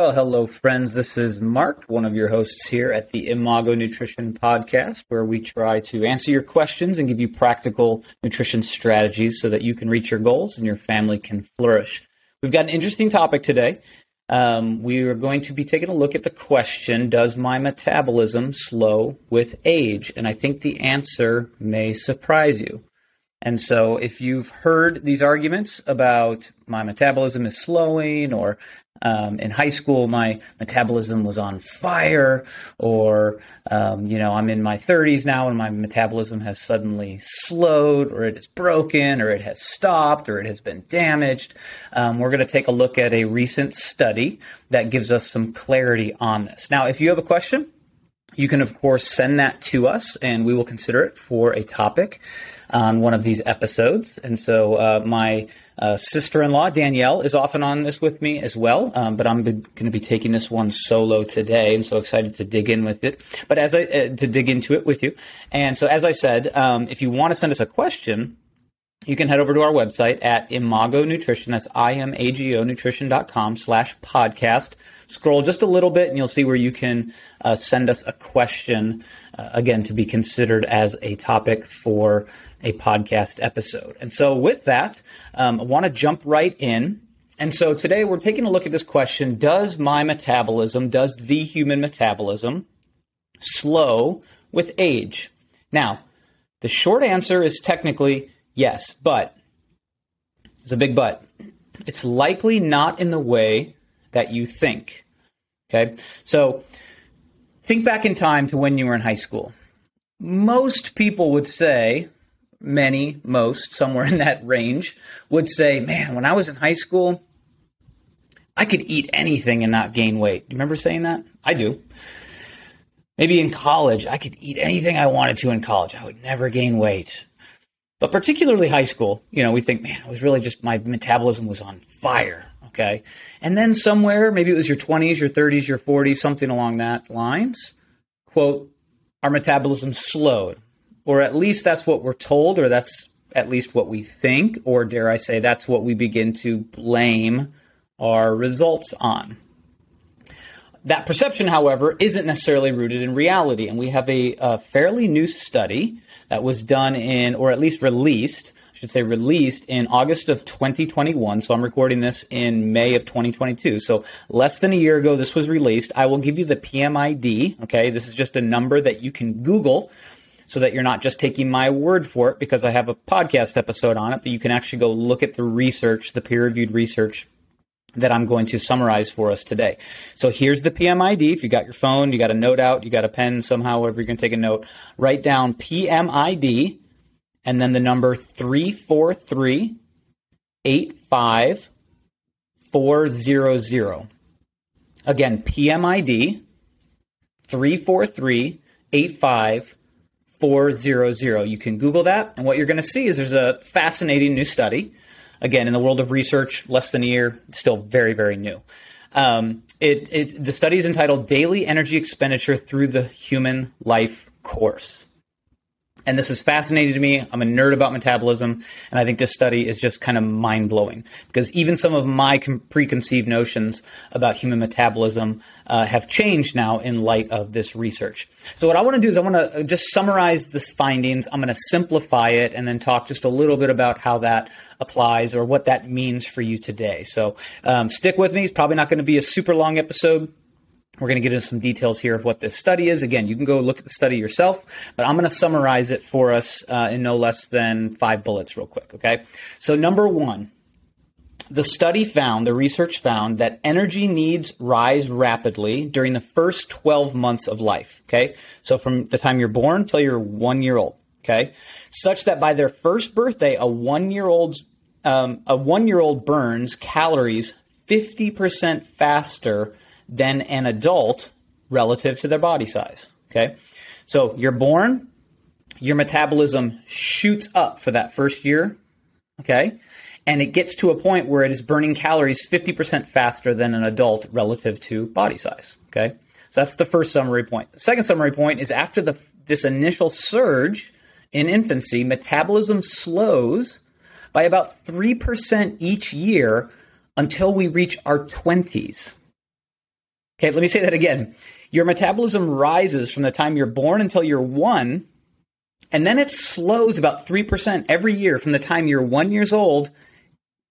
Well, hello, friends. This is Mark, one of your hosts here at the Imago Nutrition Podcast, where we try to answer your questions and give you practical nutrition strategies so that you can reach your goals and your family can flourish. We've got an interesting topic today. Um, we are going to be taking a look at the question Does my metabolism slow with age? And I think the answer may surprise you. And so, if you've heard these arguments about my metabolism is slowing, or um, in high school my metabolism was on fire, or um, you know I'm in my 30s now and my metabolism has suddenly slowed, or it is broken, or it has stopped, or it has been damaged, um, we're going to take a look at a recent study that gives us some clarity on this. Now, if you have a question, you can, of course, send that to us and we will consider it for a topic on one of these episodes. And so, uh, my uh, sister in law, Danielle, is often on this with me as well, um, but I'm going to be taking this one solo today and so excited to dig in with it. But as I, uh, to dig into it with you. And so, as I said, um, if you want to send us a question, you can head over to our website at Imago Nutrition. That's I-M-A-G-O nutrition.com slash podcast. Scroll just a little bit and you'll see where you can uh, send us a question, uh, again, to be considered as a topic for a podcast episode. And so with that, um, I want to jump right in. And so today we're taking a look at this question. Does my metabolism, does the human metabolism slow with age? Now, the short answer is technically yes, but it's a big but. It's likely not in the way that you think. Okay? So think back in time to when you were in high school. Most people would say, many, most, somewhere in that range, would say, man, when I was in high school, I could eat anything and not gain weight. You remember saying that? I do. Maybe in college, I could eat anything I wanted to in college. I would never gain weight. But particularly high school, you know, we think, man, it was really just my metabolism was on fire. Okay. And then somewhere, maybe it was your 20s, your 30s, your 40s, something along that lines, quote, our metabolism slowed. Or at least that's what we're told, or that's at least what we think, or dare I say, that's what we begin to blame our results on. That perception, however, isn't necessarily rooted in reality. And we have a, a, fairly new study that was done in, or at least released, I should say released in August of 2021. So I'm recording this in May of 2022. So less than a year ago, this was released. I will give you the PMID. Okay. This is just a number that you can Google so that you're not just taking my word for it because I have a podcast episode on it, but you can actually go look at the research, the peer reviewed research that I'm going to summarize for us today. So here's the PMID. If you got your phone, you got a note out, you got a pen somehow, wherever you're going to take a note, write down PMID and then the number 343-85400. Again, PMID 343-85400. You can Google that and what you're going to see is there's a fascinating new study again, in the world of research, less than a year, still very, very new. Um, it, it, the study is entitled Daily Energy Expenditure Through the Human Life Course. And this is fascinating to me. I'm a nerd about metabolism, and I think this study is just kind of mind blowing because even some of my com- preconceived notions about human metabolism uh, have changed now in light of this research. So, what I want to do is I want to just summarize the findings. I'm going to simplify it and then talk just a little bit about how that applies or what that means for you today. So, um, stick with me. It's probably not going to be a super long episode. We're going to get into some details here of what this study is. Again, you can go look at the study yourself, but I'm going to summarize it for us uh, in no less than five bullets, real quick. Okay. So, number one, the study found, the research found that energy needs rise rapidly during the first 12 months of life. Okay. So, from the time you're born till you're one year old. Okay. Such that by their first birthday, a one year old um, a one year old burns calories 50% faster than an adult relative to their body size. Okay. So you're born, your metabolism shoots up for that first year. Okay. And it gets to a point where it is burning calories 50% faster than an adult relative to body size. Okay. So that's the first summary point. The second summary point is after the this initial surge in infancy, metabolism slows by about 3% each year until we reach our 20s. Okay, let me say that again. Your metabolism rises from the time you're born until you're one, and then it slows about 3% every year from the time you're one years old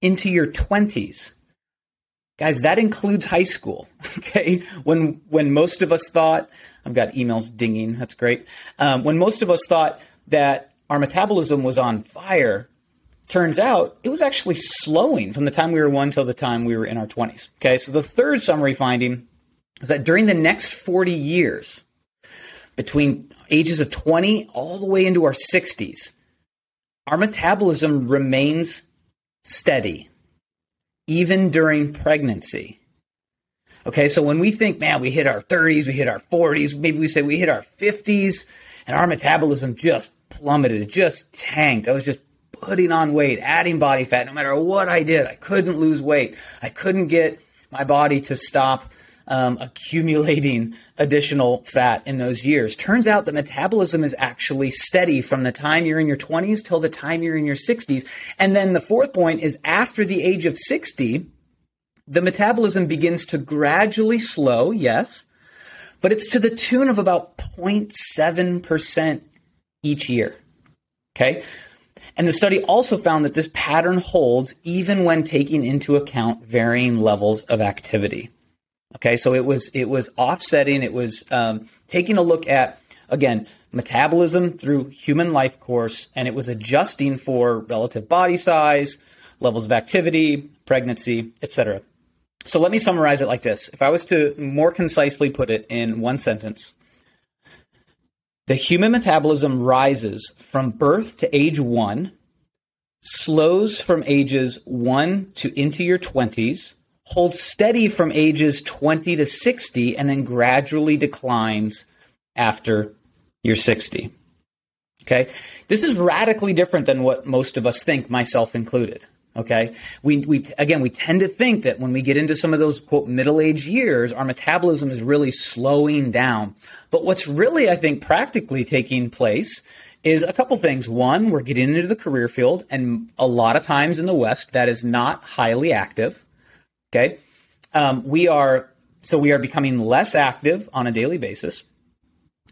into your 20s. Guys, that includes high school. Okay, when when most of us thought, I've got emails dinging. That's great. Um, when most of us thought that our metabolism was on fire, turns out it was actually slowing from the time we were one till the time we were in our 20s. Okay, so the third summary finding is that during the next 40 years, between ages of 20 all the way into our 60s, our metabolism remains steady, even during pregnancy. Okay, so when we think, man, we hit our 30s, we hit our 40s, maybe we say we hit our 50s, and our metabolism just plummeted, it just tanked. I was just putting on weight, adding body fat, no matter what I did. I couldn't lose weight. I couldn't get my body to stop um, accumulating additional fat in those years. Turns out the metabolism is actually steady from the time you're in your 20s till the time you're in your 60s. And then the fourth point is after the age of 60, the metabolism begins to gradually slow, yes, but it's to the tune of about 0.7% each year. Okay? And the study also found that this pattern holds even when taking into account varying levels of activity. Okay, so it was it was offsetting. It was um, taking a look at again metabolism through human life course, and it was adjusting for relative body size, levels of activity, pregnancy, etc. So let me summarize it like this. If I was to more concisely put it in one sentence, the human metabolism rises from birth to age one, slows from ages one to into your 20s, holds steady from ages 20 to 60, and then gradually declines after you're 60. Okay? This is radically different than what most of us think, myself included. Okay. We, we, again, we tend to think that when we get into some of those quote middle age years, our metabolism is really slowing down. But what's really, I think, practically taking place is a couple things. One, we're getting into the career field, and a lot of times in the West, that is not highly active. Okay. Um, we are, so we are becoming less active on a daily basis.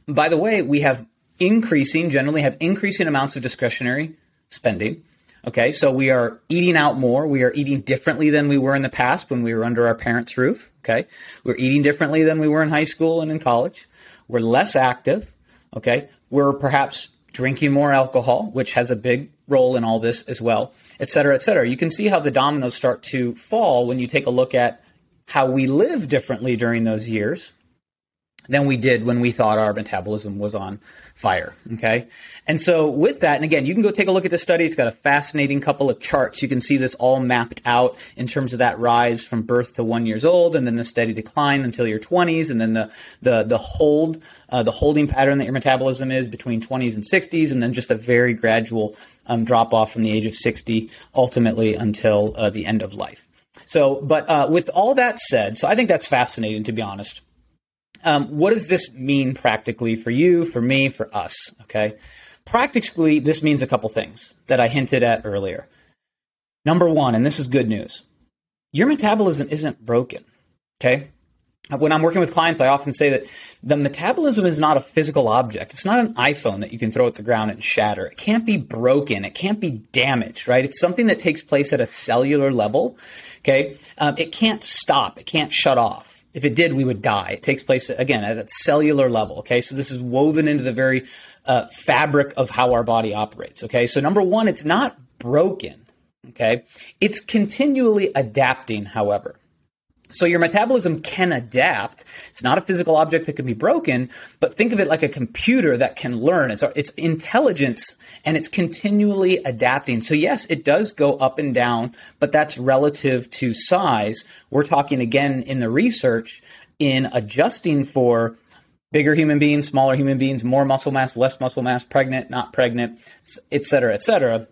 By the way, we have increasing, generally have increasing amounts of discretionary spending. Okay, so we are eating out more. We are eating differently than we were in the past when we were under our parents' roof. Okay, we're eating differently than we were in high school and in college. We're less active. Okay, we're perhaps drinking more alcohol, which has a big role in all this as well, et cetera, et cetera. You can see how the dominoes start to fall when you take a look at how we live differently during those years than we did when we thought our metabolism was on fire. Okay. And so with that, and again, you can go take a look at the study. It's got a fascinating couple of charts. You can see this all mapped out in terms of that rise from birth to one years old and then the steady decline until your 20s and then the, the, the hold, uh, the holding pattern that your metabolism is between 20s and 60s and then just a very gradual um, drop off from the age of 60 ultimately until uh, the end of life. So, but uh, with all that said, so I think that's fascinating to be honest. Um, what does this mean practically for you, for me, for us? Okay. Practically, this means a couple things that I hinted at earlier. Number one, and this is good news your metabolism isn't broken. Okay. When I'm working with clients, I often say that the metabolism is not a physical object. It's not an iPhone that you can throw at the ground and shatter. It can't be broken. It can't be damaged, right? It's something that takes place at a cellular level. Okay. Um, it can't stop. It can't shut off. If it did, we would die. It takes place again at a cellular level. Okay, so this is woven into the very uh, fabric of how our body operates. Okay, so number one, it's not broken. Okay, it's continually adapting. However, so your metabolism can adapt. It's not a physical object that can be broken, but think of it like a computer that can learn. It's, it's intelligence and it's continually adapting. So yes, it does go up and down, but that's relative to size. We're talking again in the research in adjusting for bigger human beings, smaller human beings, more muscle mass, less muscle mass, pregnant, not pregnant, et cetera, et cetera.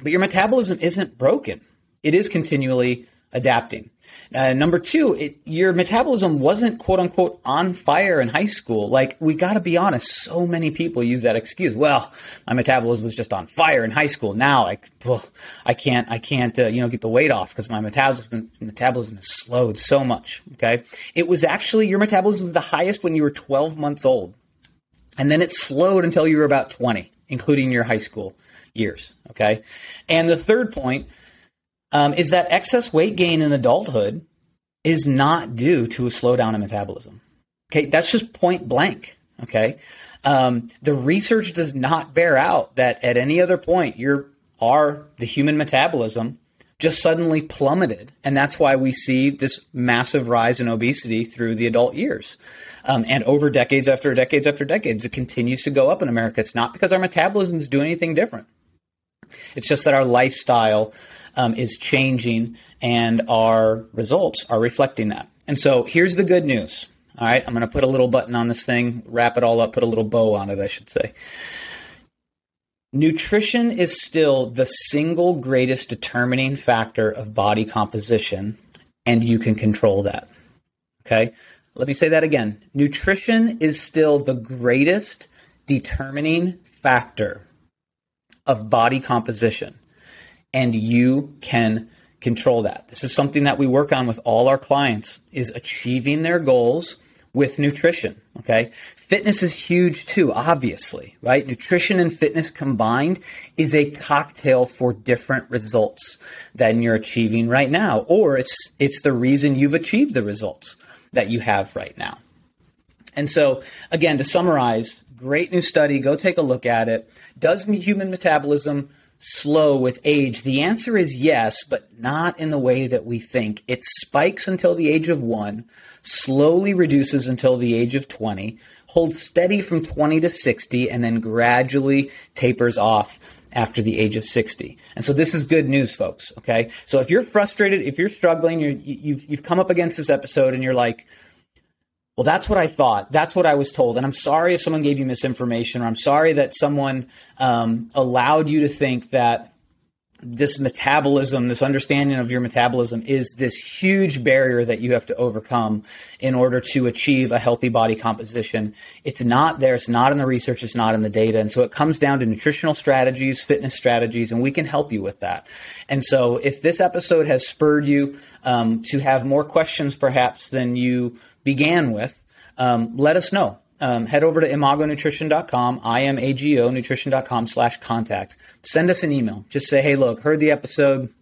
But your metabolism isn't broken. It is continually adapting. Uh, number two, it, your metabolism wasn't quote unquote on fire in high school. Like we got to be honest, so many people use that excuse. Well, my metabolism was just on fire in high school. Now I, well, I can't, I can't, uh, you know, get the weight off because my metabolism metabolism has slowed so much. Okay, it was actually your metabolism was the highest when you were 12 months old, and then it slowed until you were about 20, including your high school years. Okay, and the third point um, is that excess weight gain in adulthood is not due to a slowdown in metabolism. Okay, that's just point blank. Okay, um, the research does not bear out that at any other point your our the human metabolism just suddenly plummeted, and that's why we see this massive rise in obesity through the adult years. Um, and over decades after decades after decades, it continues to go up in America. It's not because our metabolisms do anything different. It's just that our lifestyle um, is changing and our results are reflecting that. And so here's the good news. All right, I'm going to put a little button on this thing, wrap it all up, put a little bow on it, I should say. Nutrition is still the single greatest determining factor of body composition, and you can control that. Okay, let me say that again. Nutrition is still the greatest determining factor of body composition and you can control that. This is something that we work on with all our clients is achieving their goals with nutrition, okay? Fitness is huge too, obviously, right? Nutrition and fitness combined is a cocktail for different results than you're achieving right now or it's it's the reason you've achieved the results that you have right now. And so, again, to summarize, great new study, go take a look at it. Does human metabolism slow with age? The answer is yes, but not in the way that we think. It spikes until the age of one, slowly reduces until the age of 20, holds steady from 20 to 60, and then gradually tapers off after the age of 60. And so this is good news, folks. Okay. So if you're frustrated, if you're struggling, you're, you've, you've come up against this episode and you're like, well, that's what I thought. That's what I was told. And I'm sorry if someone gave you misinformation, or I'm sorry that someone um, allowed you to think that this metabolism, this understanding of your metabolism is this huge barrier that you have to overcome in order to achieve a healthy body composition. It's not there. It's not in the research. It's not in the data. And so it comes down to nutritional strategies, fitness strategies, and we can help you with that. And so if this episode has spurred you um, to have more questions perhaps than you began with, um, let us know. Um, head over to imagonutrition.com, I-M-A-G-O, nutrition.com slash contact. Send us an email. Just say, hey, look, heard the episode.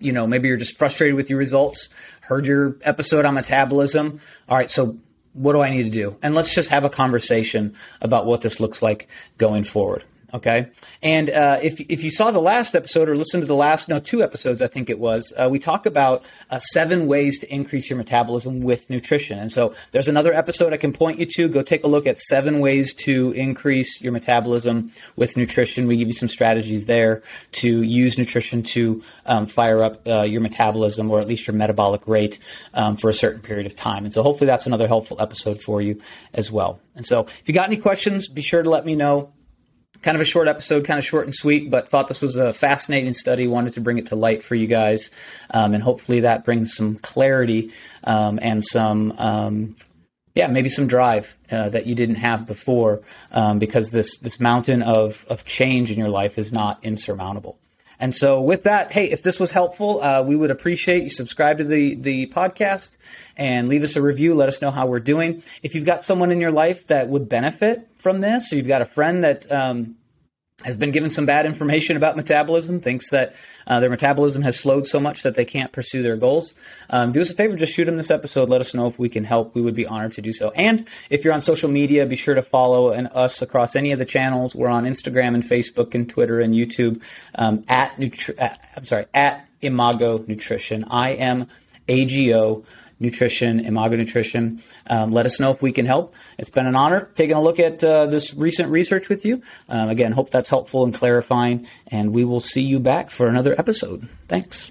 You know, maybe you're just frustrated with your results. Heard your episode on metabolism. All right, so what do I need to do? And let's just have a conversation about what this looks like going forward. Okay, and uh, if if you saw the last episode or listened to the last no two episodes, I think it was, uh, we talk about uh, seven ways to increase your metabolism with nutrition. And so there's another episode I can point you to. Go take a look at seven ways to increase your metabolism with nutrition. We give you some strategies there to use nutrition to um, fire up uh, your metabolism or at least your metabolic rate um, for a certain period of time. And so hopefully that's another helpful episode for you as well. And so if you got any questions, be sure to let me know kind of a short episode, kind of short and sweet, but thought this was a fascinating study. Wanted to bring it to light for you guys, um, and hopefully that brings some clarity um, and some. Um, yeah, maybe some drive uh, that you didn't have before, um, because this this mountain of of change in your life is not insurmountable. And so, with that, hey, if this was helpful, uh, we would appreciate you subscribe to the the podcast and leave us a review. Let us know how we're doing. If you've got someone in your life that would benefit from this, or you've got a friend that um, has been given some bad information about metabolism, thinks that uh, their metabolism has slowed so much that they can't pursue their goals, um, do us a favor, just shoot them this episode. Let us know if we can help. We would be honored to do so. And if you're on social media, be sure to follow and us across any of the channels. We're on Instagram and Facebook and Twitter and YouTube um, at Nutri- uh, I'm sorry at Imago Nutrition. I am AGO Nutrition, Imago Nutrition. Um, let us know if we can help. It's been an honor taking a look at uh, this recent research with you. Um, again, hope that's helpful and clarifying, and we will see you back for another episode. Thanks.